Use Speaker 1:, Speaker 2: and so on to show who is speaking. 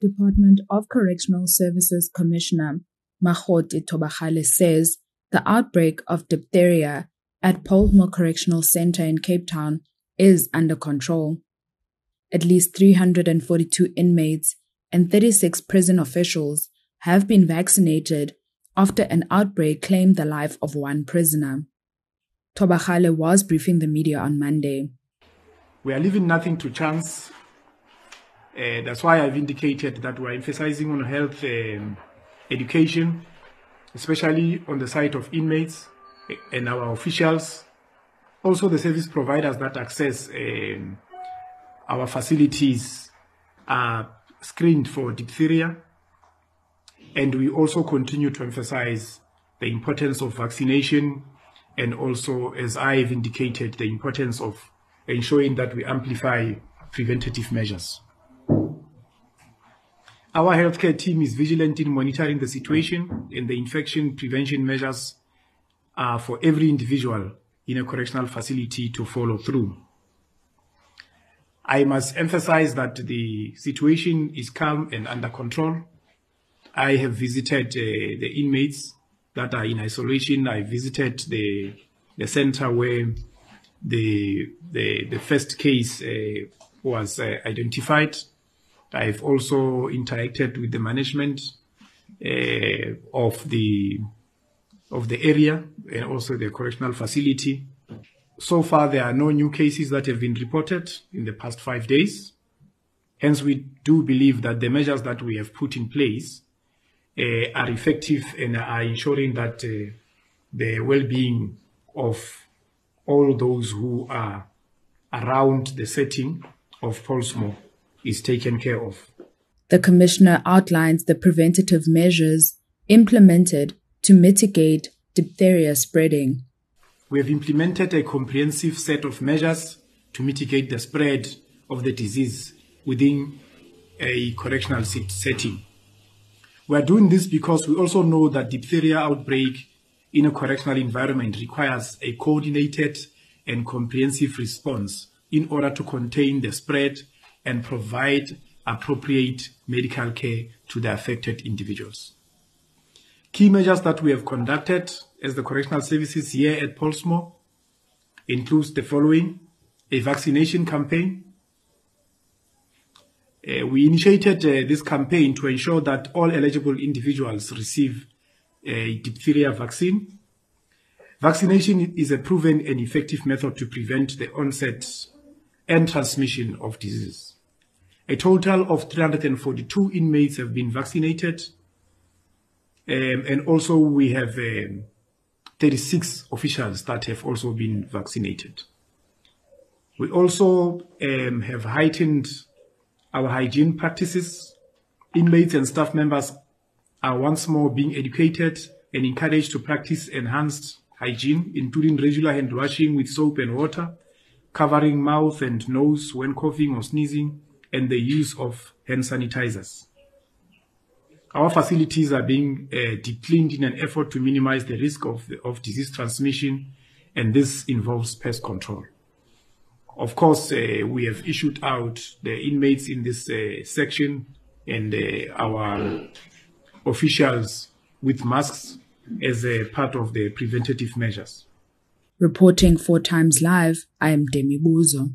Speaker 1: Department of Correctional Services Commissioner Makgothi Thobakgale says the outbreak of diphtheria at Pollsmoor Correctional Center in Cape Town is under control. At least 342 inmates and 36 prison officials have been vaccinated after an outbreak claimed the life of one prisoner. Thobakgale was briefing the media on Monday.
Speaker 2: We are leaving nothing to chance. Uh, that's why I've indicated that we're emphasizing on health um, education, especially on the side of inmates and our officials, also the service providers that access um, our facilities are screened for diphtheria. And we also continue to emphasize the importance of vaccination and also, as I've indicated, the importance of ensuring that we amplify preventative measures. Our healthcare team is vigilant in monitoring the situation and the infection prevention measures uh, for every individual in a correctional facility to follow through. I must emphasize that the situation is calm and under control. I have visited uh, the inmates that are in isolation. I visited the the center where the the, the first case uh, was uh, identified. I've also interacted with the management uh, of the of the area and also the correctional facility so far, there are no new cases that have been reported in the past five days. Hence, we do believe that the measures that we have put in place uh, are effective and are ensuring that uh, the well-being of all those who are around the setting of Pollsmoor is taken care of.
Speaker 1: The Commissioner outlines the preventative measures implemented to mitigate diphtheria spreading
Speaker 2: we have implemented a comprehensive set of measures to mitigate the spread of the disease within a correctional setting. We are doing this because we also know that diphtheria outbreak in a correctional environment requires a coordinated and comprehensive response in order to contain the spread and provide appropriate medical care to the affected individuals. Key measures that we have conducted as the correctional services here at Pollsmoor includes the following a vaccination campaign. Uh, we initiated uh, this campaign to ensure that all eligible individuals receive a diphtheria vaccine. Vaccination is a proven and effective method to prevent the onset and transmission of disease. A total of 342 inmates have been vaccinated. Um, and also we have um, 36 officials that have also been vaccinated. We also um, have heightened our hygiene practices. Inmates and staff members are once more being educated and encouraged to practice enhanced hygiene, including regular hand washing with soap and water, covering mouth and nose when coughing or sneezing, and the use of hand sanitizers. Our facilities are being uh, cleaned in an effort to minimize the risk of, of disease transmission, and this involves pest control. Of course, uh, we have issued out the inmates in this uh, section and uh, our officials with masks as a part of the preventative measures.
Speaker 1: Reporting for times live, I am Demi Buzo.